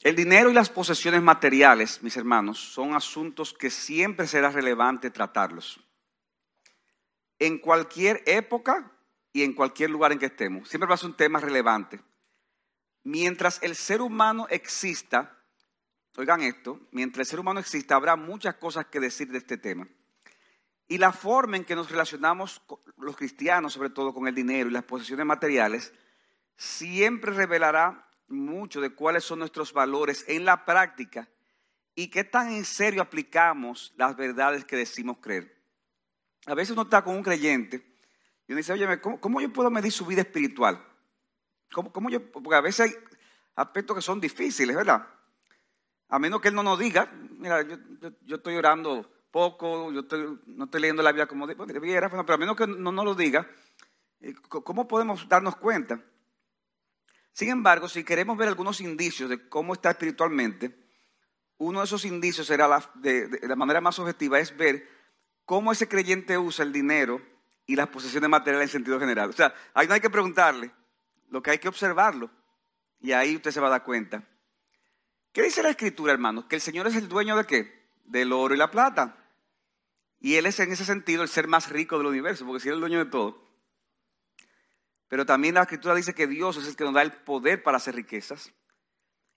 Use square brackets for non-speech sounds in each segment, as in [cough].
El dinero y las posesiones materiales, mis hermanos, son asuntos que siempre será relevante tratarlos. En cualquier época y en cualquier lugar en que estemos. Siempre va a ser un tema relevante. Mientras el ser humano exista, oigan esto, mientras el ser humano exista, habrá muchas cosas que decir de este tema. Y la forma en que nos relacionamos los cristianos, sobre todo con el dinero y las posesiones materiales, siempre revelará mucho de cuáles son nuestros valores en la práctica y qué tan en serio aplicamos las verdades que decimos creer. A veces uno está con un creyente y uno dice, oye, ¿cómo, yo puedo medir su vida espiritual? ¿Cómo, yo? Porque a veces hay aspectos que son difíciles, ¿verdad? A menos que él no nos diga, mira, yo, estoy orando poco, yo no estoy leyendo la Biblia como debiera, pero a menos que no nos lo diga, eh, ¿cómo podemos darnos cuenta? Sin embargo, si queremos ver algunos indicios de cómo está espiritualmente, uno de esos indicios será la, de, la manera más objetiva es ver cómo ese creyente usa el dinero y las posesiones materiales en sentido general. O sea, ahí no hay que preguntarle, lo que hay que observarlo. Y ahí usted se va a dar cuenta. ¿Qué dice la escritura, hermanos? Que el Señor es el dueño de qué? Del oro y la plata. Y Él es en ese sentido el ser más rico del universo, porque si es el dueño de todo. Pero también la escritura dice que Dios es el que nos da el poder para hacer riquezas.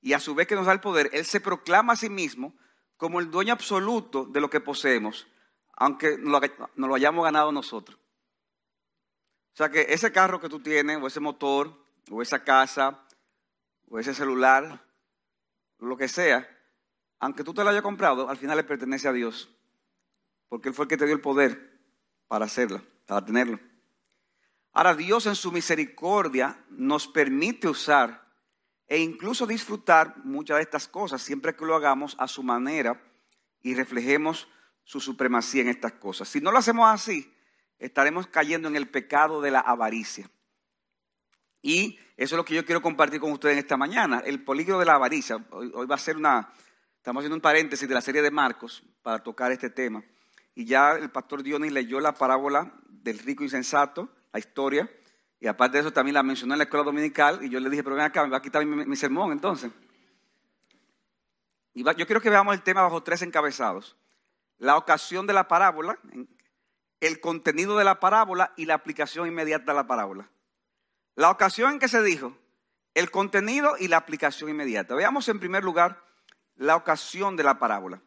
Y a su vez que nos da el poder, Él se proclama a sí mismo como el dueño absoluto de lo que poseemos, aunque no lo hayamos ganado nosotros. O sea que ese carro que tú tienes, o ese motor, o esa casa, o ese celular, lo que sea, aunque tú te lo hayas comprado, al final le pertenece a Dios. Porque Él fue el que te dio el poder para hacerlo, para tenerlo. Ahora Dios en su misericordia nos permite usar e incluso disfrutar muchas de estas cosas, siempre que lo hagamos a su manera y reflejemos su supremacía en estas cosas. Si no lo hacemos así, estaremos cayendo en el pecado de la avaricia. Y eso es lo que yo quiero compartir con ustedes en esta mañana, el polígono de la avaricia. Hoy, hoy va a ser una, estamos haciendo un paréntesis de la serie de Marcos para tocar este tema. Y ya el pastor Dionis leyó la parábola del rico insensato la historia. Y aparte de eso también la mencionó en la escuela dominical y yo le dije, pero ven acá, me va a quitar mi, sermón entonces. Y yo quiero que veamos el tema bajo tres encabezados. La ocasión de la parábola, el contenido de la parábola y la aplicación inmediata de la parábola. La ocasión en que se dijo, el contenido y la aplicación inmediata. Veamos en primer lugar la ocasión de la parábola.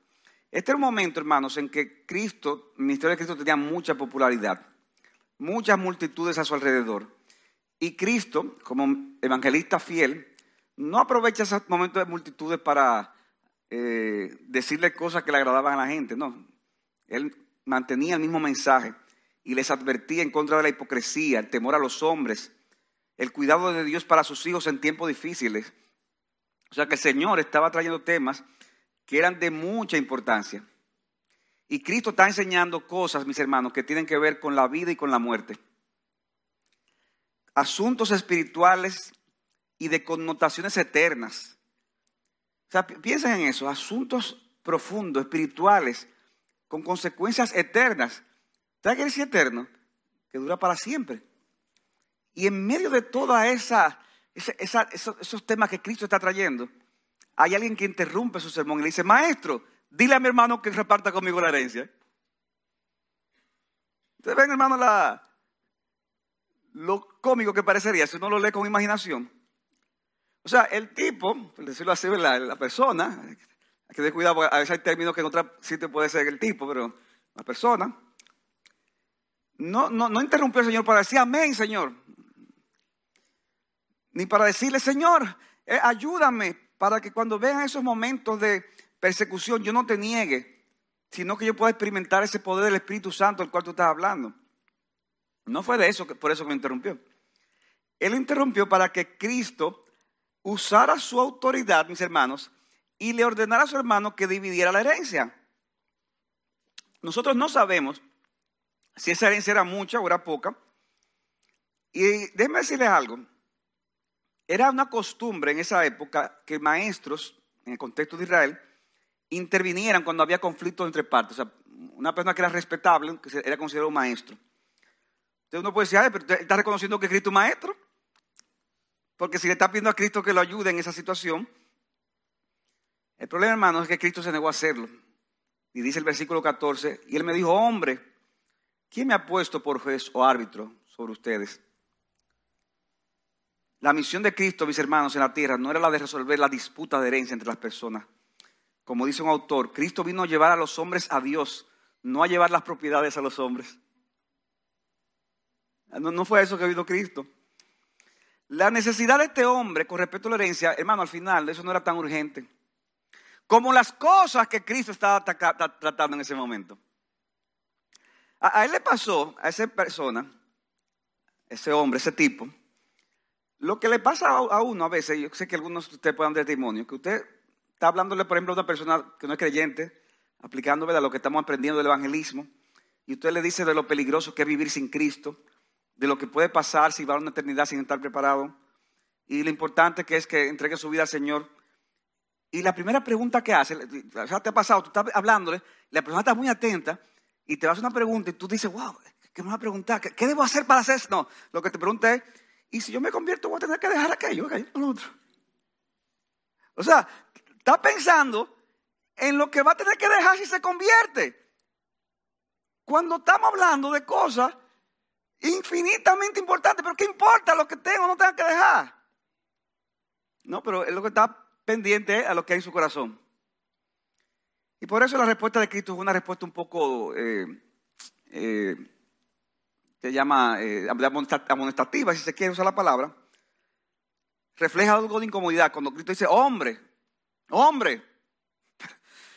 Este es un momento, hermanos, en que Cristo, el ministerio de Cristo tenía mucha popularidad muchas multitudes a su alrededor. Y Cristo, como evangelista fiel, no aprovecha esos momentos de multitudes para eh, decirle cosas que le agradaban a la gente, no. Él mantenía el mismo mensaje y les advertía en contra de la hipocresía, el temor a los hombres, el cuidado de Dios para sus hijos en tiempos difíciles. O sea que el Señor estaba trayendo temas que eran de mucha importancia. Y Cristo está enseñando cosas, mis hermanos, que tienen que ver con la vida y con la muerte. Asuntos espirituales y de connotaciones eternas. O sea, piensen en eso, asuntos profundos, espirituales, con consecuencias eternas. ¿Sabes qué es eterno? Que dura para siempre. Y en medio de todos esa, esos, esos temas que Cristo está trayendo, hay alguien que interrumpe su sermón y le dice, maestro, Dile a mi hermano que reparta conmigo la herencia. Ustedes ven, hermano, lo cómico que parecería si uno lo lee con imaginación. O sea, el tipo, por decirlo así, la, la persona, hay que tener cuidado porque a veces hay términos que en otro sitio puede ser el tipo, pero la persona, no, no, no interrumpió al Señor para decir amén, Señor. Ni para decirle, Señor, eh, ayúdame para que cuando vean esos momentos de, persecución yo no te niegue, sino que yo pueda experimentar ese poder del Espíritu Santo del cual tú estás hablando. No fue de eso, por eso que me interrumpió. Él interrumpió para que Cristo usara su autoridad, mis hermanos, y le ordenara a su hermano que dividiera la herencia. Nosotros no sabemos si esa herencia era mucha o era poca. Y déjenme decirles algo. Era una costumbre en esa época que maestros, en el contexto de Israel, intervinieran cuando había conflictos entre partes. O sea, una persona que era respetable, que era considerado un maestro. Entonces uno puede decir, Ay, pero está reconociendo que Cristo es maestro. Porque si le está pidiendo a Cristo que lo ayude en esa situación, El problema, hermano, es que Cristo se negó a hacerlo. Y dice el versículo 14, y él me dijo, hombre, ¿quién me ha puesto por juez o árbitro sobre ustedes? La misión de Cristo, mis hermanos, en la tierra no era la de resolver la disputa de herencia entre las personas. Como dice un autor, Cristo vino a llevar a los hombres a Dios, no a llevar las propiedades a los hombres. No, no fue eso que vino Cristo. La necesidad de este hombre con respecto a la herencia, hermano, al final eso no era tan urgente como las cosas que Cristo estaba tratando en ese momento. A, él le pasó, a esa persona, ese hombre, ese tipo, lo que le pasa a, uno a veces, yo sé que algunos de ustedes puedan dar testimonio, que usted está hablándole, por ejemplo, a una persona que no es creyente, aplicando lo que estamos aprendiendo del evangelismo, y usted le dice de lo peligroso que es vivir sin Cristo, de lo que puede pasar si va a una eternidad sin estar preparado, y lo importante que es que entregue su vida al Señor. Y la primera pregunta que hace, sea, te ha pasado, tú estás hablándole, la persona está muy atenta y te hace una pregunta y tú dices, wow, ¿qué me va a preguntar? ¿Qué, debo hacer para hacer eso? No, lo que te pregunta es, ¿y si yo me convierto voy a tener que dejar aquello, aquello, lo otro? O sea, está pensando en lo que va a tener que dejar si se convierte. Cuando estamos hablando de cosas infinitamente importantes, pero ¿qué importa lo que tengo o no tengo que dejar? No, pero es lo que está pendiente a lo que hay en su corazón. Y por eso la respuesta de Cristo es una respuesta un poco, eh, eh, se llama eh, amonestativa, si se quiere usar la palabra. Refleja algo de incomodidad. Cuando Cristo dice, hombre, hombre. [laughs]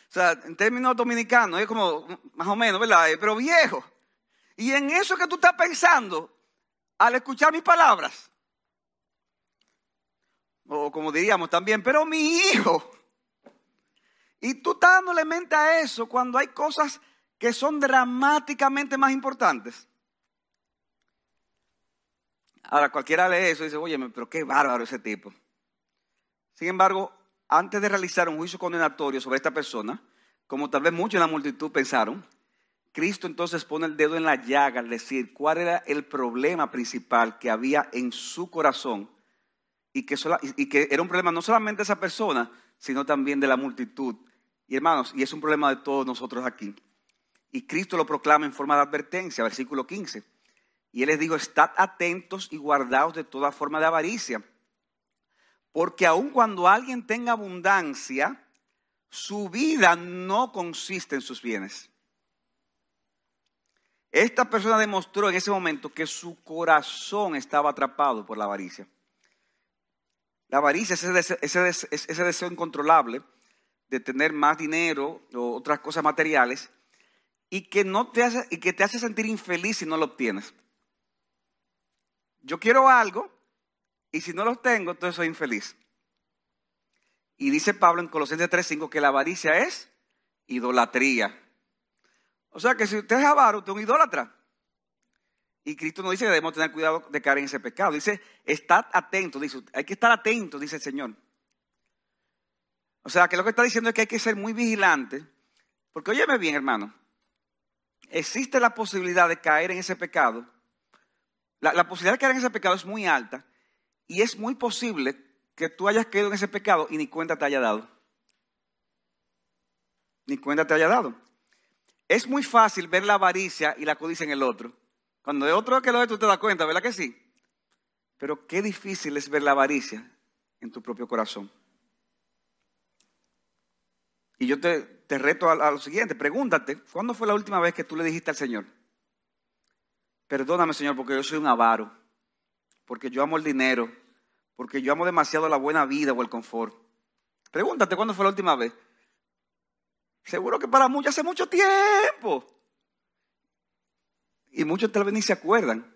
O sea, en términos dominicanos, es como, más o menos, ¿verdad? Pero viejo. Y en eso que tú estás pensando, al escuchar mis palabras, o como diríamos también, pero mi hijo. Y tú estás dándole mente a eso cuando hay cosas que son dramáticamente más importantes. Ahora, cualquiera lee eso y dice, oye, pero qué bárbaro ese tipo. Sin embargo, antes de realizar un juicio condenatorio sobre esta persona, como tal vez muchos en la multitud pensaron, Cristo entonces pone el dedo en la llaga al decir cuál era el problema principal que había en su corazón y que, era un problema no solamente de esa persona, sino también de la multitud. Y hermanos, y es un problema de todos nosotros aquí. Y Cristo lo proclama en forma de advertencia, versículo 15. Y Él les dijo, estad atentos y guardaos de toda forma de avaricia. Porque aun cuando alguien tenga abundancia, su vida no consiste en sus bienes. Esta persona demostró en ese momento que su corazón estaba atrapado por la avaricia. La avaricia es ese deseo, incontrolable de tener más dinero o otras cosas materiales y que, no te hace, y que te hace sentir infeliz si no lo obtienes. Yo quiero algo y si no lo tengo, entonces soy infeliz. Y dice Pablo en Colosenses 3:5 que la avaricia es idolatría. O sea que si usted es avaro, usted es un idólatra. Y Cristo nos dice que debemos tener cuidado de caer en ese pecado. Dice, estad atentos, dice, hay que estar atentos, dice el Señor. O sea, que lo que está diciendo es que hay que ser muy vigilante. Porque óyeme bien, hermano, existe la posibilidad de caer en ese pecado. La posibilidad de caer en ese pecado es muy alta. Y es muy posible que tú hayas caído en ese pecado y ni cuenta te haya dado. Ni cuenta te haya dado. Es muy fácil ver la avaricia y la codicia en el otro. Cuando hay otro que lo ve, tú te das cuenta, ¿verdad que sí? Pero qué difícil es ver la avaricia en tu propio corazón. Y yo te, reto a, lo siguiente, pregúntate, ¿cuándo fue la última vez que tú le dijiste al Señor? Perdóname, Señor, porque yo soy un avaro, porque yo amo el dinero, porque yo amo demasiado la buena vida o el confort. Pregúntate, ¿cuándo fue la última vez? Seguro que para muchos hace mucho tiempo. Y muchos tal vez ni se acuerdan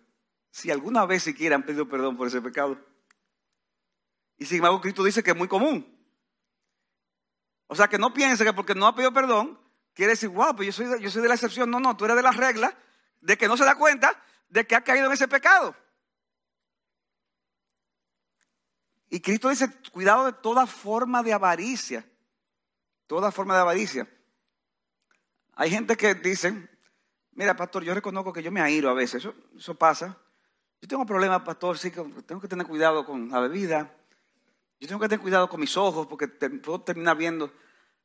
si alguna vez siquiera han pedido perdón por ese pecado. Y sin embargo, Cristo dice que es muy común. O sea, que no piense que porque no ha pedido perdón, quiere decir, wow, pues yo soy, de, yo soy de la excepción. No, no, tú eres de la regla de que no se da cuenta de que ha caído en ese pecado. Y Cristo dice, cuidado de toda forma de avaricia. Toda forma de avaricia. Hay gente que dice, Mira, pastor, yo reconozco que yo me airo a veces, eso, pasa. Yo tengo problemas, pastor, sí, tengo que tener cuidado con la bebida. Yo tengo que tener cuidado con mis ojos porque puedo terminar viendo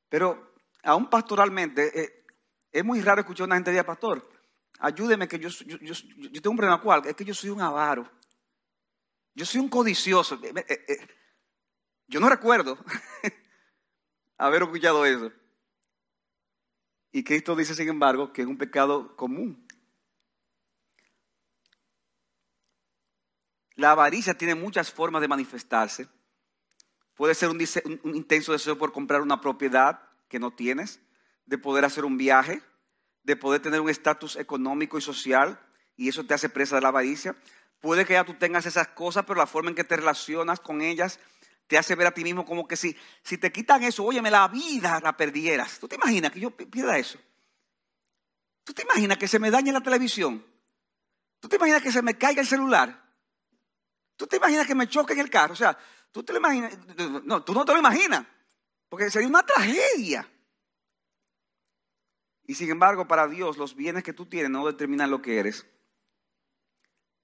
Pero aún pastoralmente, eh, es muy raro escuchar a una gente decir, pastor, ayúdeme que yo, yo, yo, yo tengo un problema cual, es que yo soy un avaro. Yo soy un codicioso. Eh, eh, yo no recuerdo [laughs] haber escuchado eso. Y Cristo dice, sin embargo, que es un pecado común. La avaricia tiene muchas formas de manifestarse. Puede ser un, intenso deseo por comprar una propiedad que no tienes, de poder hacer un viaje, de poder tener un estatus económico y social, y eso te hace presa de la avaricia. Puede que ya tú tengas esas cosas, pero la forma en que te relacionas con ellas te hace ver a ti mismo como que si, si te quitan eso, óyeme, la vida la perdieras. ¿Tú te imaginas que yo pierda eso? ¿Tú te imaginas que se me dañe la televisión? ¿Tú te imaginas que se me caiga el celular? ¿Tú te imaginas que me choque en el carro? O sea, tú te lo imaginas. No, tú no te lo imaginas. Porque sería una tragedia. Y sin embargo, para Dios, los bienes que tú tienes no determinan lo que eres.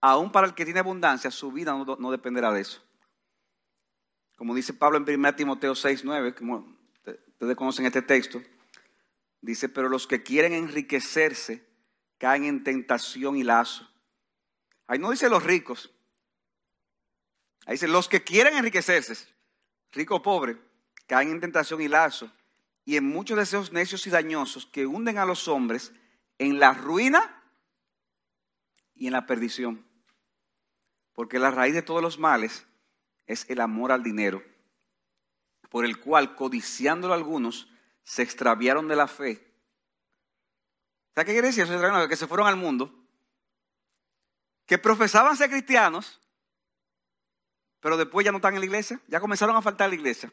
Aún para el que tiene abundancia, su vida no, dependerá de eso. Como dice Pablo en 1 Timoteo 6, 9, como ustedes conocen este texto, dice, pero los que quieren enriquecerse caen en tentación y lazo. Ahí no dice los ricos, Ahí dice, los que quieren enriquecerse, rico o pobre, caen en tentación y lazo y en muchos deseos necios y dañosos que hunden a los hombres en la ruina y en la perdición. Porque la raíz de todos los males es el amor al dinero, por el cual, codiciándolo algunos, se extraviaron de la fe. ¿Sabes qué quiere decir eso? Que se fueron al mundo, que profesaban ser cristianos, pero después ya no están en la iglesia, ya comenzaron a faltar a la iglesia.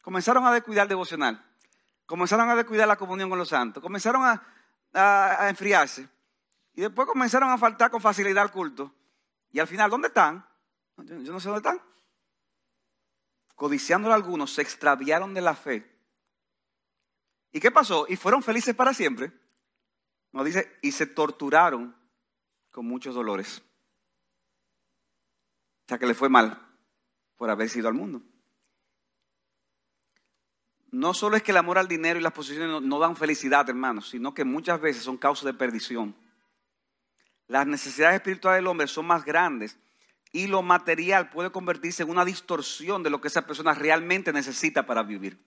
Comenzaron a descuidar el devocional, comenzaron a descuidar la comunión con los santos, comenzaron a, enfriarse y después comenzaron a faltar con facilidad al culto. Y al final, ¿dónde están? Yo no sé dónde están. Codiciándolo algunos, se extraviaron de la fe. ¿Y qué pasó? Y fueron felices para siempre. Nos dice, y se torturaron con muchos dolores. O sea que le fue mal por haber sido al mundo. No solo es que el amor al dinero y las posiciones no, dan felicidad, hermanos, sino que muchas veces son causas de perdición. Las necesidades espirituales del hombre son más grandes y lo material puede convertirse en una distorsión de lo que esa persona realmente necesita para vivir.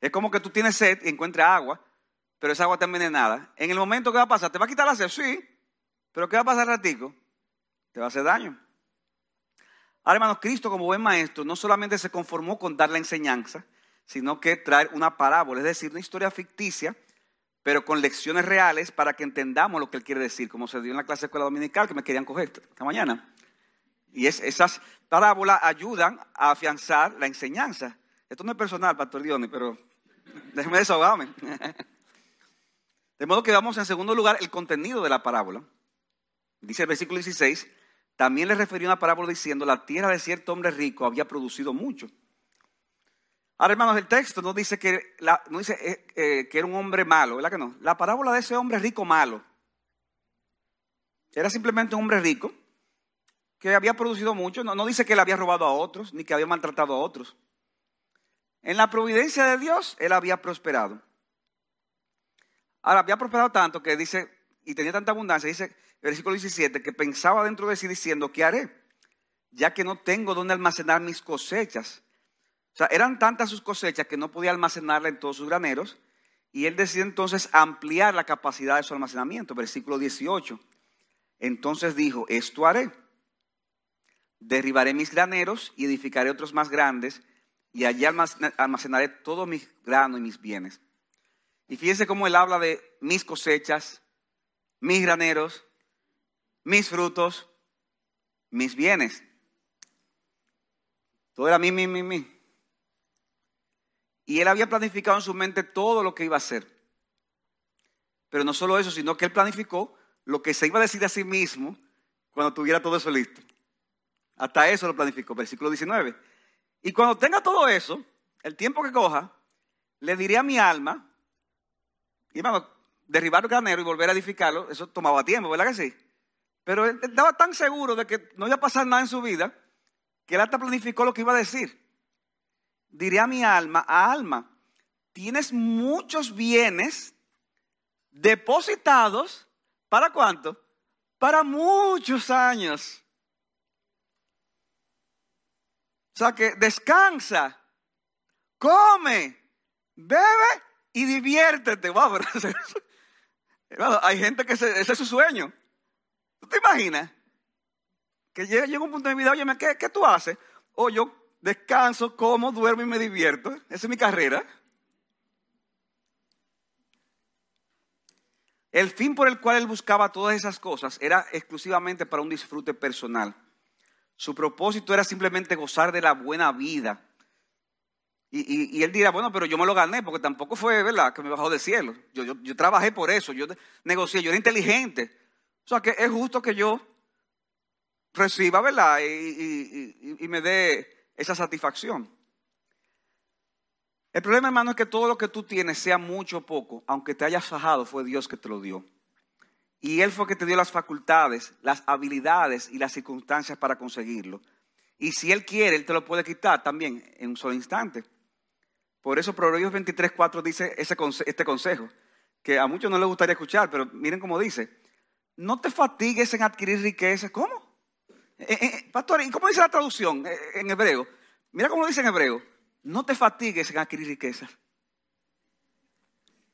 Es como que tú tienes sed y encuentras agua, pero esa agua está envenenada. En el momento que va a pasar, ¿te va a quitar la sed? Sí, pero ¿qué va a pasar ratico? Te va a hacer daño. Ahora, hermanos, Cristo como buen maestro no solamente se conformó con dar la enseñanza, sino que traer una parábola, es decir, una historia ficticia, pero con lecciones reales para que entendamos lo que él quiere decir, como se dio en la clase de escuela dominical que me querían coger esta mañana. Y esas parábolas ayudan a afianzar la enseñanza. Esto no es personal, Pastor Dione, pero [laughs] déjeme desahogarme. [laughs] De modo que vamos en segundo lugar el contenido de la parábola. Dice el versículo 16, también le refirió una parábola diciendo, la tierra de cierto hombre rico había producido mucho. Ahora, hermanos, el texto no dice que, no dice, eh, eh, que era un hombre malo, ¿verdad que no? La parábola de ese hombre rico malo era simplemente un hombre rico que había producido mucho. No, no dice que él había robado a otros, ni que había maltratado a otros. En la providencia de Dios, él había prosperado. Ahora, había prosperado tanto que dice, y tenía tanta abundancia, dice versículo 17, que pensaba dentro de sí diciendo, ¿qué haré? Ya que no tengo dónde almacenar mis cosechas. Sea, eran tantas sus cosechas que no podía almacenarla en todos sus graneros. Y él decide entonces ampliar la capacidad de su almacenamiento. Versículo 18. Entonces dijo, esto haré. Derribaré mis graneros y edificaré otros más grandes y allí almacenaré todo mi grano y mis bienes. Y fíjense cómo él habla de mis cosechas, mis graneros, mis frutos, mis bienes. Todo era mí, mí, mí, mí. Y él había planificado en su mente todo lo que iba a hacer. Pero no solo eso, sino que él planificó lo que se iba a decir a sí mismo cuando tuviera todo eso listo. Hasta eso lo planificó, versículo 19. Y cuando tenga todo eso, el tiempo que coja, le diré a mi alma, y vamos, derribar el granero y volver a edificarlo, eso tomaba tiempo, ¿verdad que sí? Pero él estaba tan seguro de que no iba a pasar nada en su vida que él hasta planificó lo que iba a decir. Diré a mi alma, a alma, tienes muchos bienes depositados, ¿para cuánto? Para muchos años. O sea que descansa, come, bebe y diviértete. Wow, [laughs] hay gente que ese, es su sueño. ¿Tú te imaginas? Que llega, un punto de mi vida, oye, ¿qué, ¿qué tú haces? O oh, yo descanso, como, duermo y me divierto. Esa es mi carrera. El fin por el cual él buscaba todas esas cosas era exclusivamente para un disfrute personal. Su propósito era simplemente gozar de la buena vida. Y, él dirá, bueno, pero yo me lo gané porque tampoco fue, ¿verdad?, que me bajó del cielo. Yo, yo trabajé por eso, yo negocié, yo era inteligente. O sea, que es justo que yo reciba, ¿verdad?, y, me dé esa satisfacción. El problema, hermano, es que todo lo que tú tienes, sea mucho o poco, aunque te hayas fajado, fue Dios que te lo dio. Y Él fue que te dio las facultades, las habilidades y las circunstancias para conseguirlo. Y si Él quiere, Él te lo puede quitar también en un solo instante. Por eso Proverbios 23, 4 dice este consejo, que a muchos no les gustaría escuchar, pero miren cómo dice. No te fatigues en adquirir riquezas. ¿Cómo? Eh, eh, pastor, ¿y cómo dice la traducción eh, en hebreo? Mira cómo lo dice en hebreo. No te fatigues en adquirir riquezas.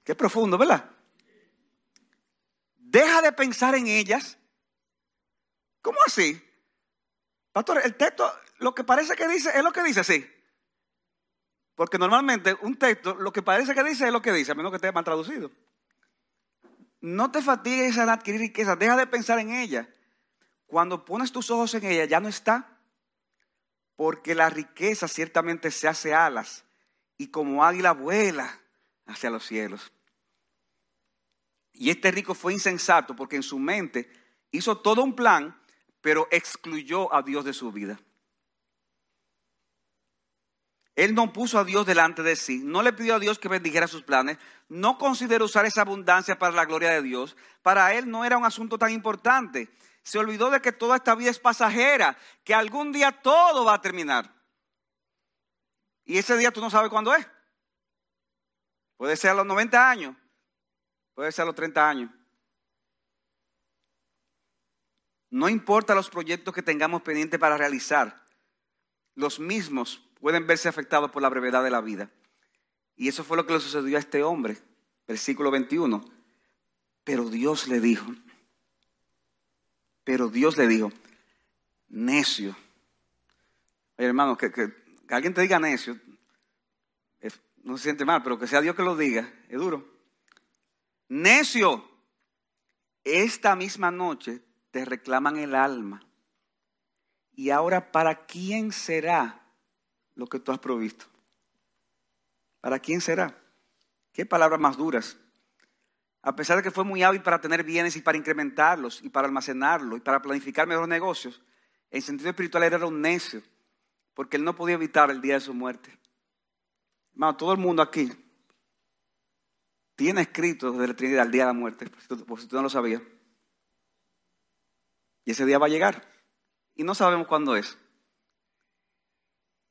Qué profundo, ¿verdad? Deja de pensar en ellas. ¿Cómo así? Pastor, el texto, lo que parece que dice, es lo que dice así. Porque normalmente un texto, lo que parece que dice es lo que dice, a menos que esté mal traducido. No te fatigues en adquirir riqueza, deja de pensar en ella. Cuando pones tus ojos en ella, ya no está. Porque la riqueza ciertamente se hace alas y como águila vuela hacia los cielos. Y este rico fue insensato porque en su mente hizo todo un plan, pero excluyó a Dios de su vida. Él no puso a Dios delante de sí, no le pidió a Dios que bendijera sus planes, no consideró usar esa abundancia para la gloria de Dios. Para él no era un asunto tan importante. Se olvidó de que toda esta vida es pasajera, que algún día todo va a terminar. Y ese día tú no sabes cuándo es. Puede ser a los 90 años, Puede ser a los 30 años. No importa los proyectos que tengamos pendientes para realizar, los mismos pueden verse afectados por la brevedad de la vida. Y eso fue lo que le sucedió a este hombre, versículo 21. Pero Dios le dijo, pero Dios le dijo, necio. Oye, hermano, que, que alguien te diga necio, no se siente mal, pero que sea Dios que lo diga, es duro. Necio, esta misma noche te reclaman el alma. Y ahora, ¿para quién será lo que tú has provisto? ¿Para quién será? Qué palabras más duras. A pesar de que fue muy hábil para tener bienes y para incrementarlos y para almacenarlos y para planificar mejores negocios, en sentido espiritual era un necio, porque él no podía evitar el día de su muerte. Hermano, todo el mundo aquí tiene escrito desde la Trinidad el día de la muerte, por si, tú, no lo sabías. Y ese día va a llegar. Y no sabemos cuándo es.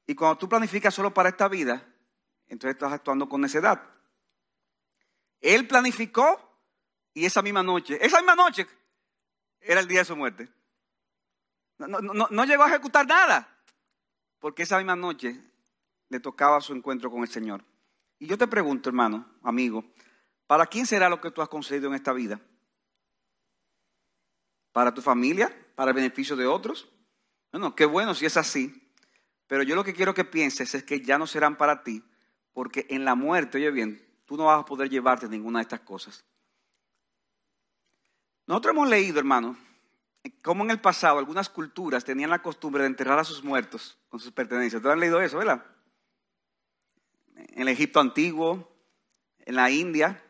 Y cuando tú planificas solo para esta vida, entonces estás actuando con necedad. Él planificó y esa misma noche, esa misma noche era el día de su muerte. No, no llegó a ejecutar nada, porque esa misma noche le tocaba su encuentro con el Señor. Y yo te pregunto, hermano, amigo, ¿Para quién será lo que tú has concedido en esta vida? ¿Para tu familia? ¿Para el beneficio de otros? Bueno, qué bueno si es así. Pero yo lo que quiero que pienses es que ya no serán para ti, porque en la muerte, oye bien, tú no vas a poder llevarte ninguna de estas cosas. Nosotros hemos leído, hermano, cómo en el pasado algunas culturas tenían la costumbre de enterrar a sus muertos con sus pertenencias. ¿Ustedes han leído eso, verdad? En el Egipto antiguo, en la India,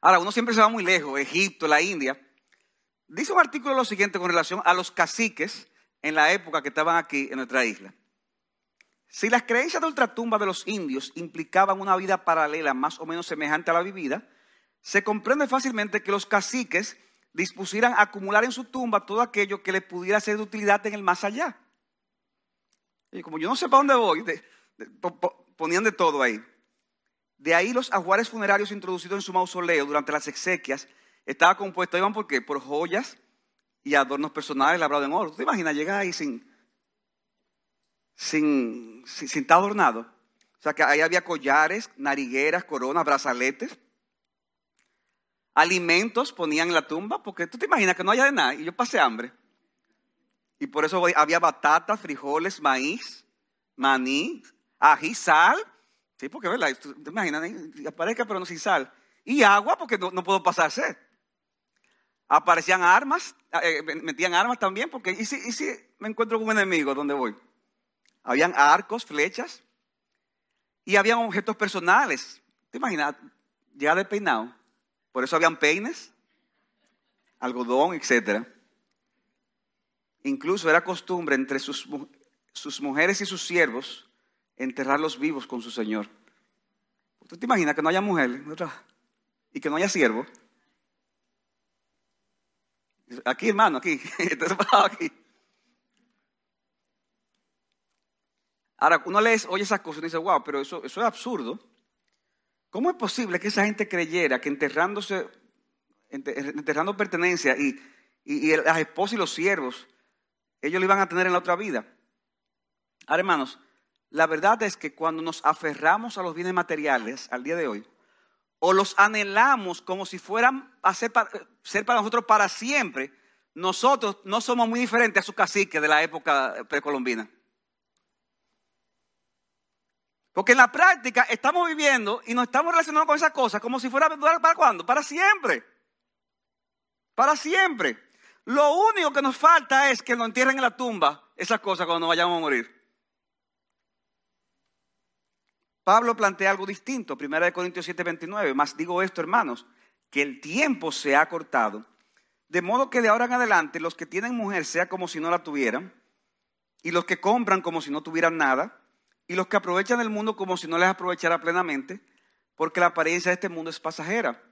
Ahora, uno siempre se va muy lejos, Egipto, la India. Dice un artículo lo siguiente con relación a los caciques en la época que estaban aquí en nuestra isla. Si las creencias de ultratumba de los indios implicaban una vida paralela más o menos semejante a la vivida, se comprende fácilmente que los caciques dispusieran a acumular en su tumba todo aquello que les pudiera ser de utilidad en el más allá. Y como yo no sé para dónde voy, ponían de todo ahí. De ahí los ajuares funerarios introducidos en su mausoleo durante las exequias estaba compuesto, iban por? Por joyas y adornos personales labrados en oro. ¿Tú te imaginas llegar ahí sin, sin, sin, estar adornado? O sea que ahí había collares, narigueras, coronas, brazaletes. Alimentos ponían en la tumba, porque tú te imaginas que no haya de nada y yo pasé hambre. Y por eso había batatas, frijoles, maíz, maní, ají, sal. Sí, porque, ¿verdad? ¿Te imaginas? Aparezca, pero no sin sal. Y agua, porque no, puedo pasar sed. Aparecían armas, eh, metían armas también, porque ¿y si, ¿y si me encuentro con un enemigo? ¿Dónde voy? Habían arcos, flechas, y habían objetos personales. ¿Te imaginas? Ya de peinado. Por eso habían peines, algodón, etcétera. Incluso era costumbre entre sus, sus mujeres y sus siervos enterrarlos vivos con su Señor. ¿Tú te imaginas que no haya mujeres y que no haya siervos? Aquí, hermano, aquí. [laughs] aquí. Ahora, uno lee, oye esas cosas y dice, wow, pero eso, eso es absurdo. ¿Cómo es posible que esa gente creyera que enterrándose, enterrando pertenencia y, y, y las esposas y los siervos ellos lo iban a tener en la otra vida. Ahora, hermanos, la verdad es que cuando nos aferramos a los bienes materiales al día de hoy, o los anhelamos como si fueran a ser para, ser para nosotros para siempre, nosotros no somos muy diferentes a su cacique de la época precolombina. Porque en la práctica estamos viviendo y nos estamos relacionando con esas cosas como si fuera para cuándo? Para siempre. Para siempre. Lo único que nos falta es que nos entierren en la tumba esas cosas cuando nos vayamos a morir. Pablo plantea algo distinto, 1 Corintios 7, 29. Más digo esto, hermanos, que el tiempo se ha cortado, de modo que de ahora en adelante los que tienen mujer sea como si no la tuvieran, y los que compran como si no tuvieran nada, y los que aprovechan el mundo como si no les aprovechara plenamente, porque la apariencia de este mundo es pasajera.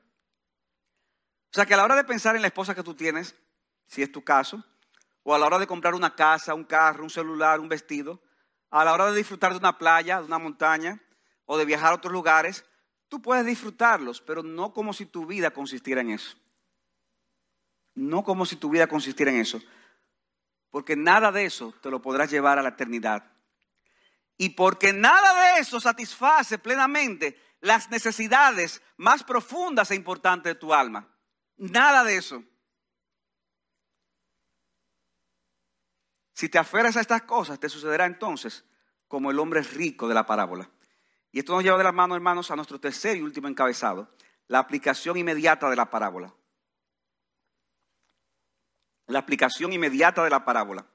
O sea que a la hora de pensar en la esposa que tú tienes, si es tu caso, o a la hora de comprar una casa, un carro, un celular, un vestido, a la hora de disfrutar de una playa, de una montaña, o de viajar a otros lugares, tú puedes disfrutarlos, pero no como si tu vida consistiera en eso. No como si tu vida consistiera en eso. Porque nada de eso te lo podrás llevar a la eternidad. Y porque nada de eso satisface plenamente las necesidades más profundas e importantes de tu alma. Nada de eso. Si te aferras a estas cosas, te sucederá entonces como el hombre rico de la parábola. Y esto nos lleva de la mano, hermanos, a nuestro tercer y último encabezado, la aplicación inmediata de la parábola. La aplicación inmediata de la parábola.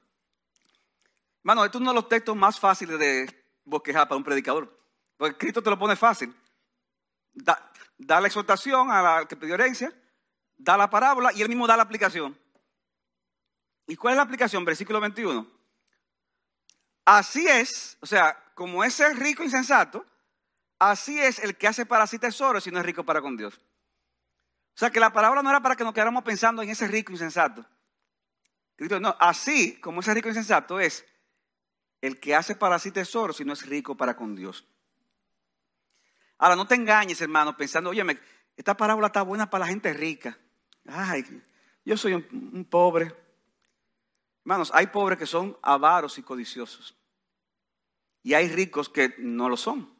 Hermano, esto es uno de los textos más fáciles de bosquejar para un predicador. Porque Cristo te lo pone fácil. Da, la exhortación al que pidió herencia, da la parábola y él mismo da la aplicación. ¿Y cuál es la aplicación? Versículo 21. Así es, o sea, como es ser rico insensato, así es el que hace para sí tesoros y no es rico para con Dios. O sea, que la palabra no era para que nos quedáramos pensando en ese rico insensato. No, así como ese rico insensato es el que hace para sí tesoros y no es rico para con Dios. Ahora, no te engañes, hermano, pensando, oye, esta parábola está buena para la gente rica. Ay, yo soy un pobre. Hermanos, hay pobres que son avaros y codiciosos. Y hay ricos que no lo son.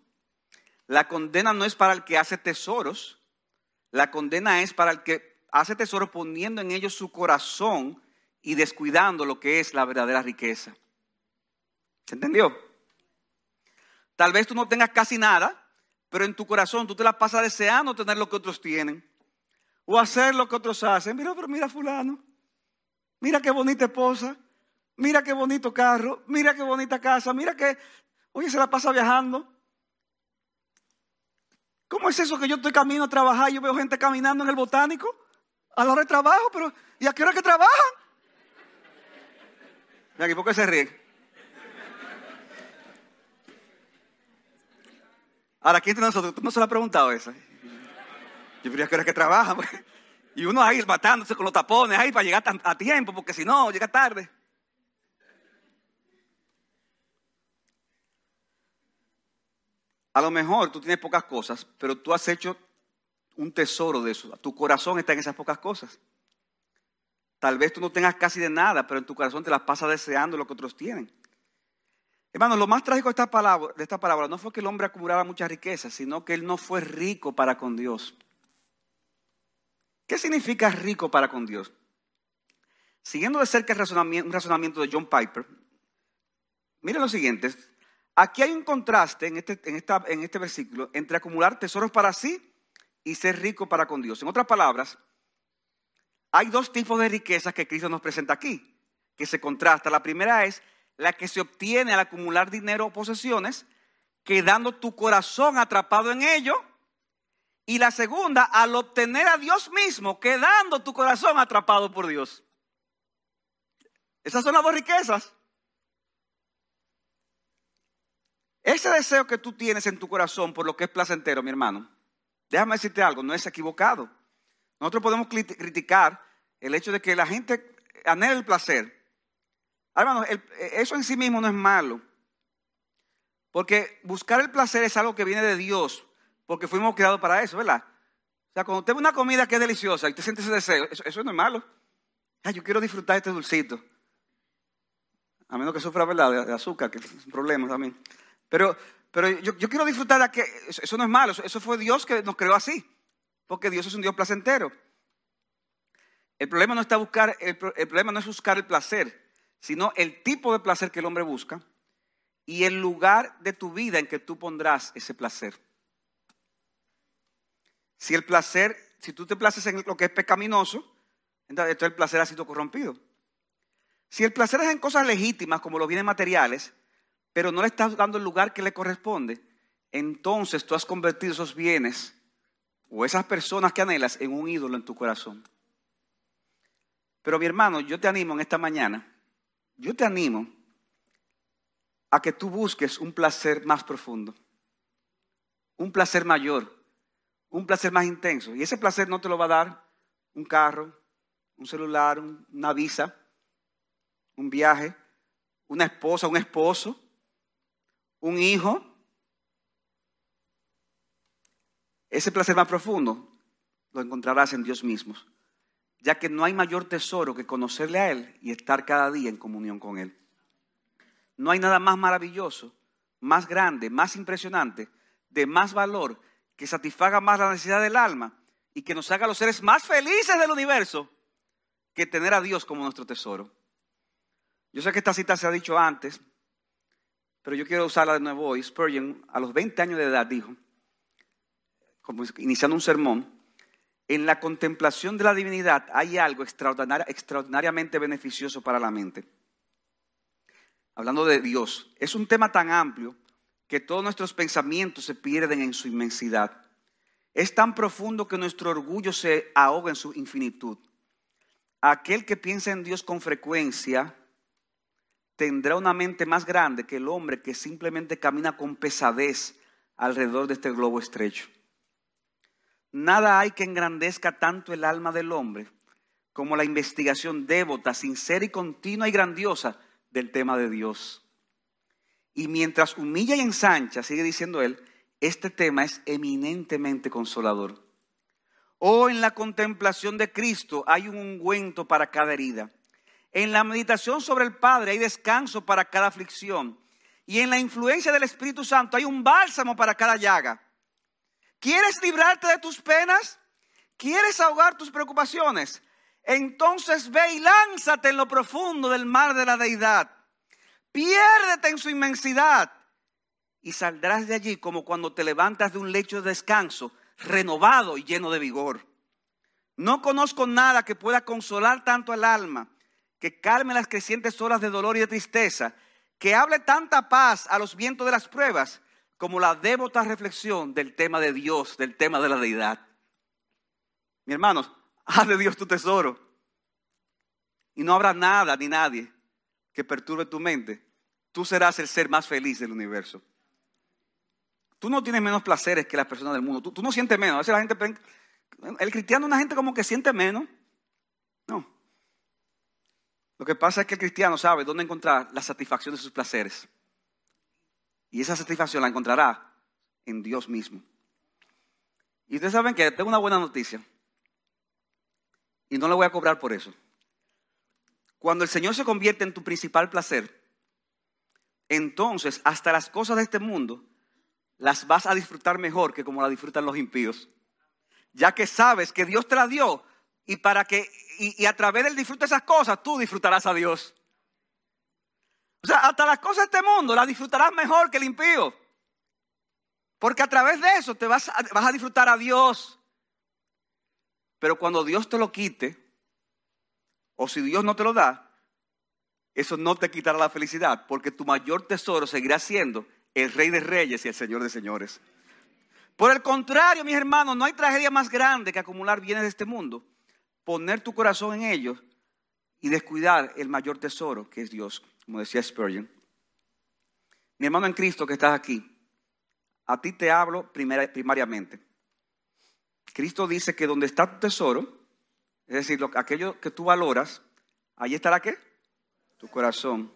La condena no es para el que hace tesoros. La condena es para el que hace tesoros poniendo en ellos su corazón y descuidando lo que es la verdadera riqueza. ¿Se entendió? Tal vez tú no tengas casi nada, pero en tu corazón tú te la pasas deseando tener lo que otros tienen. O hacer lo que otros hacen. Mira, pero mira fulano. Mira qué bonita esposa, mira qué bonito carro, mira qué bonita casa, mira que, oye, se la pasa viajando. ¿Cómo es eso que yo estoy camino a trabajar y yo veo gente caminando en el botánico? A la hora de trabajo, pero ¿y a qué hora que trabajan? Mira ¿por qué se ríe? Ahora, ¿quién de nosotros? ¿Tú no se lo has preguntado eso? Yo quería que hora que trabajan. Y uno ahí matándose con los tapones ahí para llegar a tiempo, porque si no, llega tarde. A lo mejor tú tienes pocas cosas, pero tú has hecho un tesoro de eso. Tu corazón está en esas pocas cosas. Tal vez tú no tengas casi de nada, pero en tu corazón te las pasas deseando lo que otros tienen. Hermanos, lo más trágico de esta, palabra, no fue que el hombre acumulara muchas riquezas, sino que él no fue rico para con Dios. ¿Qué significa rico para con Dios? Siguiendo de cerca el razonamiento, un razonamiento de John Piper, miren lo siguiente. Aquí hay un contraste en este, en, esta, en este versículo entre acumular tesoros para sí y ser rico para con Dios. En otras palabras, hay dos tipos de riquezas que Cristo nos presenta aquí, que se contrastan. La primera es la que se obtiene al acumular dinero o posesiones, quedando tu corazón atrapado en ello. Y la segunda, al obtener a Dios mismo, quedando tu corazón atrapado por Dios. Esas son las dos riquezas. Ese deseo que tú tienes en tu corazón por lo que es placentero, mi hermano, déjame decirte algo, no es equivocado. Nosotros podemos criticar el hecho de que la gente anhela el placer. Hermano, eso en sí mismo no es malo. Porque buscar el placer es algo que viene de Dios, porque fuimos creados para eso, ¿verdad? O sea, cuando usted ve una comida que es deliciosa y te siente ese deseo, eso, no es malo. yo quiero disfrutar este dulcito. A menos que sufra, ¿verdad? De, azúcar, que es un problema también. Pero, pero yo, quiero disfrutar de que eso, no es malo, eso, fue Dios que nos creó así, porque Dios es un Dios placentero. El problema no, está buscar, el problema no es buscar el placer, sino el tipo de placer que el hombre busca y el lugar de tu vida en que tú pondrás ese placer. Si el placer, si tú te places en lo que es pecaminoso, entonces el placer ha sido corrompido. Si el placer es en cosas legítimas como los bienes materiales, pero no le estás dando el lugar que le corresponde, entonces tú has convertido esos bienes o esas personas que anhelas en un ídolo en tu corazón. Pero mi hermano, yo te animo en esta mañana yo te animo a que tú busques un placer más profundo, un placer mayor, un placer más intenso. Y ese placer no te lo va a dar un carro, un celular, una visa, un viaje, una esposa, un esposo, un hijo. Ese placer más profundo lo encontrarás en Dios mismo ya que no hay mayor tesoro que conocerle a Él y estar cada día en comunión con Él. No hay nada más maravilloso, más grande, más impresionante, de más valor, que satisfaga más la necesidad del alma y que nos haga los seres más felices del universo que tener a Dios como nuestro tesoro. Yo sé que esta cita se ha dicho antes, pero yo quiero usarla de nuevo hoy. Spurgeon, a los 20 años de edad, dijo, como iniciando un sermón, en la contemplación de la divinidad hay algo extraordinariamente beneficioso para la mente. Hablando de Dios, es un tema tan amplio que todos nuestros pensamientos se pierden en su inmensidad. Es tan profundo que nuestro orgullo se ahoga en su infinitud. Aquel que piensa en Dios con frecuencia tendrá una mente más grande que el hombre que simplemente camina con pesadez alrededor de este globo estrecho. Nada hay que engrandezca tanto el alma del hombre como la investigación devota, sincera y continua y grandiosa del tema de Dios. Y mientras humilla y ensancha, sigue diciendo él, este tema es eminentemente consolador. Oh, en la contemplación de Cristo hay un ungüento para cada herida. En la meditación sobre el Padre hay descanso para cada aflicción. Y en la influencia del Espíritu Santo hay un bálsamo para cada llaga. ¿Quieres librarte de tus penas? ¿Quieres ahogar tus preocupaciones? Entonces ve y lánzate en lo profundo del mar de la deidad. Piérdete en su inmensidad y saldrás de allí como cuando te levantas de un lecho de descanso, renovado y lleno de vigor. No conozco nada que pueda consolar tanto al alma, que calme las crecientes horas de dolor y de tristeza, que hable tanta paz a los vientos de las pruebas como la devota reflexión del tema de Dios, del tema de la deidad. Mi hermanos, [laughs] haz de Dios tu tesoro. Y no habrá nada ni nadie que perturbe tu mente. Tú serás el ser más feliz del universo. Tú no tienes menos placeres que las personas del mundo. Tú, no sientes menos. A veces la gente, el cristiano es una gente como que siente menos. No. Lo que pasa es que el cristiano sabe dónde encontrar la satisfacción de sus placeres. Y esa satisfacción la encontrará en Dios mismo. Y ustedes saben que tengo una buena noticia. Y no le voy a cobrar por eso. Cuando el Señor se convierte en tu principal placer, entonces hasta las cosas de este mundo las vas a disfrutar mejor que como las disfrutan los impíos. Ya que sabes que Dios te la dio y para que y, a través del disfrute de esas cosas tú disfrutarás a Dios. O sea, hasta las cosas de este mundo las disfrutarás mejor que el impío. Porque a través de eso te vas a, vas a disfrutar a Dios. Pero cuando Dios te lo quite, o si Dios no te lo da, eso no te quitará la felicidad, porque tu mayor tesoro seguirá siendo el Rey de Reyes y el Señor de Señores. Por el contrario, mis hermanos, no hay tragedia más grande que acumular bienes de este mundo, poner tu corazón en ellos y descuidar el mayor tesoro que es Dios, como decía Spurgeon. Mi hermano en Cristo que estás aquí, a ti te hablo primariamente. Cristo dice que donde está tu tesoro, es decir, aquello que tú valoras, ahí estará qué? Tu corazón.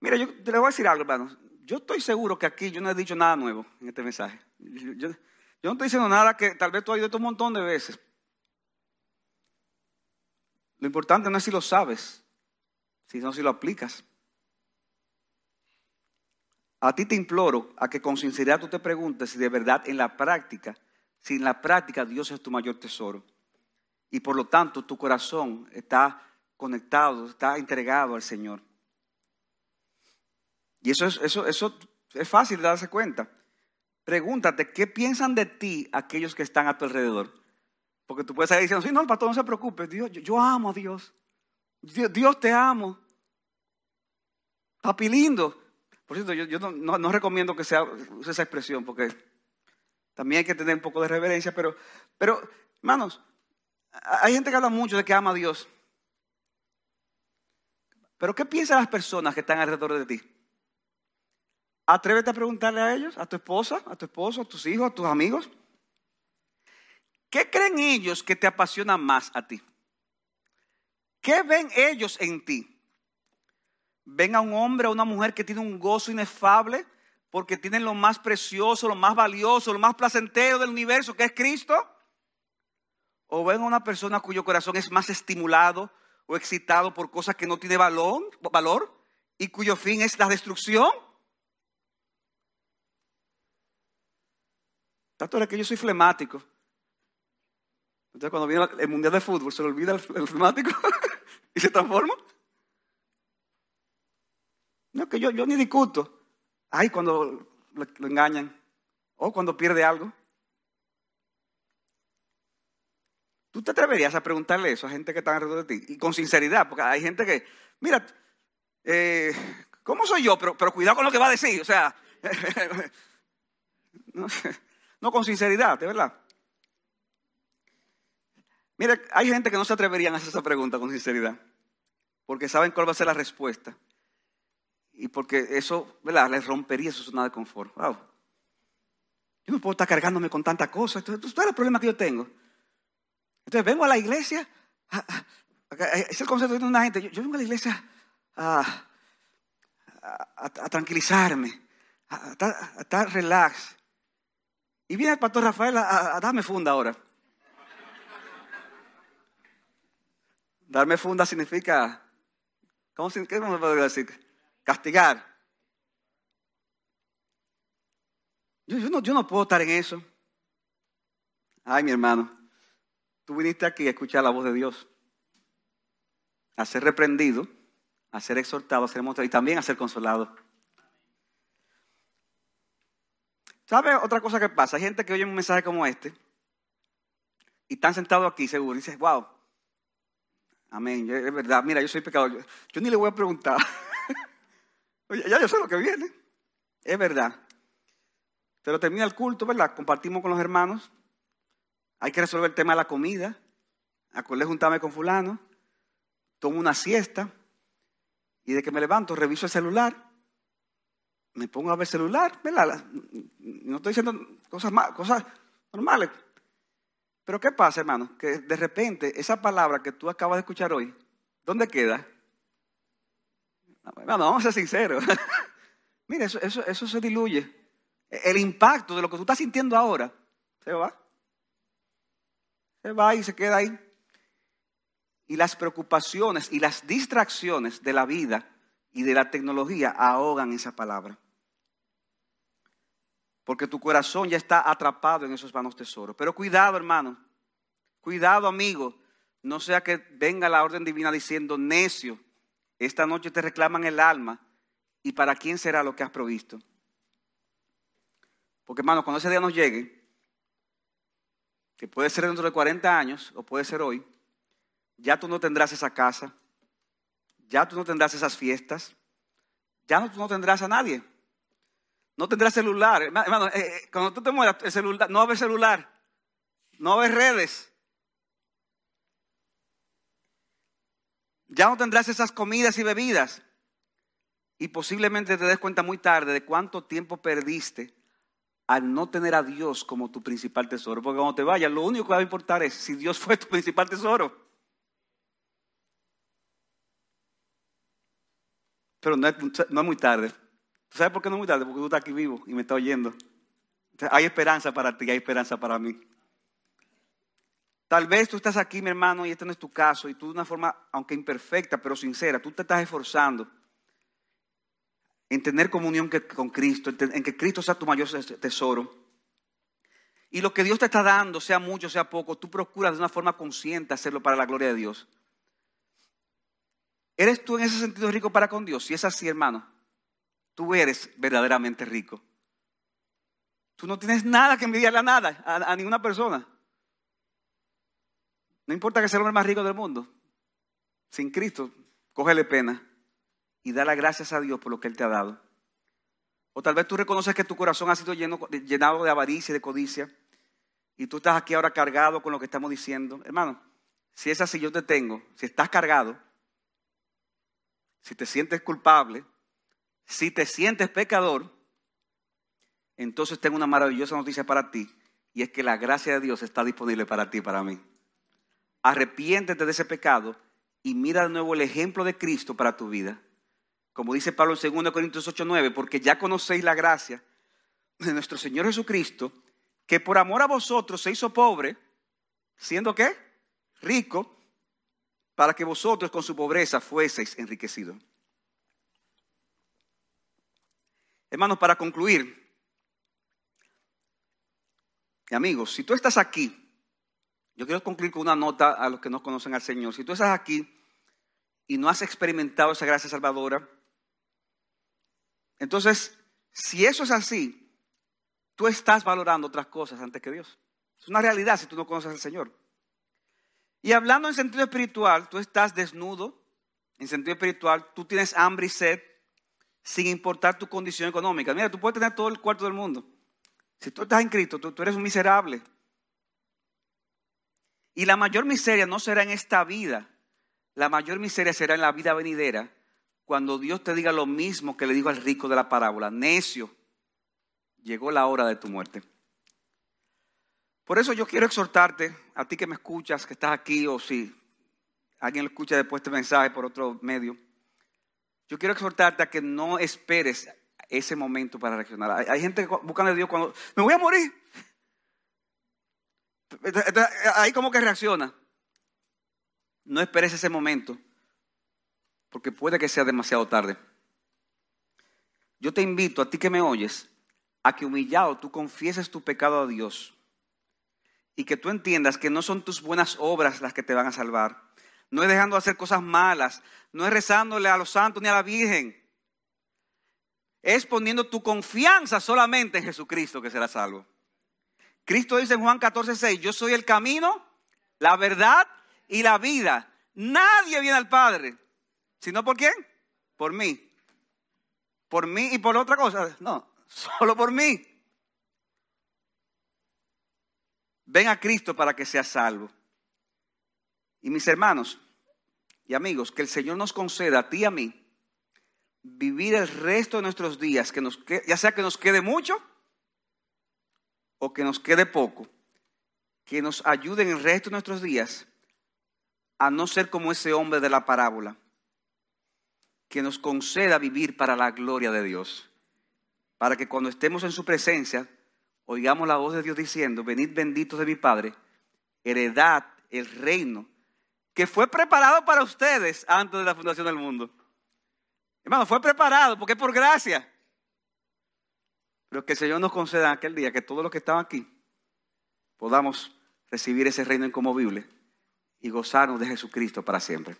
Mira, yo te le voy a decir algo, hermanos. Yo estoy seguro que aquí yo no he dicho nada nuevo en este mensaje. Yo, no estoy diciendo nada que tal vez tú hayas oído un montón de veces. Lo importante no es si lo sabes, sino si lo aplicas. A ti te imploro a que con sinceridad tú te preguntes si de verdad en la práctica, si en la práctica Dios es tu mayor tesoro. Y por lo tanto tu corazón está conectado, está entregado al Señor. Y eso es, eso, eso es fácil de darse cuenta. Pregúntate, ¿qué piensan de ti aquellos que están a tu alrededor? Porque tú puedes salir diciendo, sí, no, pastor, no se preocupe, Dios, yo, amo a Dios. Dios. te amo. Papi lindo. Por cierto, yo, no, recomiendo que sea, use esa expresión porque también hay que tener un poco de reverencia, pero, pero, hermanos, hay gente que habla mucho de que ama a Dios. Pero ¿qué piensan las personas que están alrededor de ti? Atrévete a preguntarle a ellos, a tu esposa, a tu esposo, a tus hijos, a tus amigos. ¿Qué creen ellos que te apasiona más a ti? ¿Qué ven ellos en ti? ¿Ven a un hombre o una mujer que tiene un gozo inefable porque tienen lo más precioso, lo más valioso, lo más placentero del universo que es Cristo? ¿O ven a una persona cuyo corazón es más estimulado o excitado por cosas que no tiene valor, valor y cuyo fin es la destrucción? Tanto es que yo soy flemático. Entonces cuando viene el mundial de fútbol se le olvida el, flemático [laughs] y se transforma. No, que yo, yo ni discuto. Ay, cuando lo, engañan o cuando pierde algo. ¿Tú te atreverías a preguntarle eso a gente que está alrededor de ti? Y con sinceridad, porque hay gente que, mira, eh, ¿cómo soy yo? Pero, pero cuidado con lo que va a decir. O sea, [laughs] no. No, con sinceridad, de verdad. Mire, hay gente que no se atreverían a hacer esa pregunta con sinceridad, porque saben cuál va a ser la respuesta. Y porque eso, ¿verdad? Les rompería su zona de confort. Wow. Yo no puedo estar cargándome con tanta cosa. Entonces, todo el problema que yo tengo. Entonces, vengo a la iglesia. es el concepto de una gente. Yo, vengo a la iglesia a, tranquilizarme, a, a estar relax. Y viene el pastor Rafael a, darme funda ahora. Darme funda significa, ¿cómo, ¿qué me puedo decir? Castigar. Yo, no, yo no puedo estar en eso. Ay, mi hermano, tú viniste aquí a escuchar la voz de Dios, a ser reprendido, a ser exhortado, a ser mostrado y también a ser consolado. ¿Sabe otra cosa que pasa? Hay gente que oye un mensaje como este y están sentados aquí seguro y dices, wow, amén, es verdad, mira, yo soy pecador, yo, ni le voy a preguntar. [laughs] Oye, ya yo sé lo que viene, es verdad. Pero termina el culto, ¿verdad? Compartimos con los hermanos. Hay que resolver el tema de la comida. Acordé juntarme con fulano. Tomo una siesta. Y de que me levanto, reviso el celular me pongo a ver celular, ¿verdad? No estoy diciendo cosas, cosas normales. Pero ¿qué pasa, hermano? Que de repente esa palabra que tú acabas de escuchar hoy, ¿dónde queda? Hermano, vamos a ser sinceros. [laughs] Eso, eso se diluye El impacto de lo que tú estás sintiendo ahora se va. Se va y se queda ahí. Y las preocupaciones y las distracciones de la vida y de la tecnología ahogan esa palabra. Porque tu corazón ya está atrapado en esos vanos tesoros. Pero cuidado, hermano. Cuidado, amigo. No sea que venga la orden divina diciendo, necio, esta noche te reclaman el alma. ¿Y para quién será lo que has provisto? Porque, hermano, cuando ese día nos llegue, que puede ser dentro de 40 años o puede ser hoy, ya tú no tendrás esa casa, ya tú no tendrás esas fiestas, ya no, tú no tendrás a nadie. No tendrás celular. Hermano, eh, eh, cuando tú te mueras, el celular, no va a haber celular, no va a haber redes. Ya no tendrás esas comidas y bebidas. Y posiblemente te des cuenta muy tarde de cuánto tiempo perdiste al no tener a Dios como tu principal tesoro. Porque cuando te vayas, lo único que va a importar es si Dios [laughs] fue tu principal tesoro. Pero no es, muy tarde. ¿Sabes por qué no es muy tarde? Porque tú estás aquí vivo y me estás oyendo. hay esperanza para ti, hay esperanza para mí. Tal vez tú estás aquí, mi hermano, y este no es tu caso, y tú de una forma, aunque imperfecta, pero sincera, tú te estás esforzando en tener comunión con Cristo, en que Cristo sea tu mayor tesoro. Y lo que Dios te está dando, sea mucho, sea poco, tú procuras de una forma consciente hacerlo para la gloria de Dios. ¿Eres tú en ese sentido rico para con Dios? Si es así, hermano, tú eres verdaderamente rico. Tú no tienes nada que envidiarle a nada, a, ninguna persona. No importa que sea el hombre más rico del mundo. Sin Cristo, cógele pena y dale gracias a Dios por lo que Él te ha dado. O tal vez tú reconoces que tu corazón ha sido lleno, llenado de avaricia y de codicia. Y tú estás aquí ahora cargado con lo que estamos diciendo. Hermano, si es así, yo te tengo. Si estás cargado, si te sientes culpable, si te sientes pecador, entonces tengo una maravillosa noticia para ti. Y es que la gracia de Dios está disponible para ti y para mí. Arrepiéntete de ese pecado y mira de nuevo el ejemplo de Cristo para tu vida como dice Pablo en 2 Corintios 8:9, porque ya conocéis la gracia de nuestro Señor Jesucristo, que por amor a vosotros se hizo pobre, siendo qué? Rico, para que vosotros con su pobreza fueseis enriquecidos. Hermanos, para concluir, amigos, si tú estás aquí, yo quiero concluir con una nota a los que no conocen al Señor. Si tú estás aquí y no has experimentado esa gracia salvadora, entonces, si eso es así, tú estás valorando otras cosas antes que Dios. Es una realidad si tú no conoces al Señor. Y hablando en sentido espiritual, tú estás desnudo, en sentido espiritual, tú tienes hambre y sed, sin importar tu condición económica. Mira, tú puedes tener todo el cuarto del mundo. Si tú estás en Cristo, tú, eres un miserable. Y la mayor miseria no será en esta vida, la mayor miseria será en la vida venidera, cuando Dios te diga lo mismo que le dijo al rico de la parábola, necio, llegó la hora de tu muerte. Por eso yo quiero exhortarte, a ti que me escuchas, que estás aquí, o si alguien lo escucha después de este mensaje por otro medio, yo quiero exhortarte a que no esperes ese momento para reaccionar. Hay, gente que busca a Dios cuando, me voy a morir. Ahí como que reacciona. No esperes ese momento porque puede que sea demasiado tarde. Yo te invito a ti que me oyes a que humillado tú confieses tu pecado a Dios y que tú entiendas que no son tus buenas obras las que te van a salvar. No es dejando de hacer cosas malas, no es rezándole a los santos ni a la Virgen. Es poniendo tu confianza solamente en Jesucristo que será salvo. Cristo dice en Juan 14, 6, yo soy el camino, la verdad y la vida. Nadie viene al Padre ¿Sino por quién? Por mí. Por mí y por otra cosa. No, [laughs] solo por mí. Ven a Cristo para que seas salvo. Y mis hermanos y amigos, que el Señor nos conceda a ti y a mí vivir el resto de nuestros días, que nos, ya sea que nos quede mucho o que nos quede poco, que nos ayuden el resto de nuestros días a no ser como ese hombre de la parábola que nos conceda vivir para la gloria de Dios para que cuando estemos en su presencia, oigamos la voz de Dios diciendo, venid benditos de mi Padre, heredad el reino que fue preparado para ustedes antes de la fundación del mundo. Hermano, fue preparado porque es por gracia. Pero que el Señor nos conceda aquel día que todos los que estaban aquí podamos recibir ese reino incomovible y gozarnos de Jesucristo para siempre.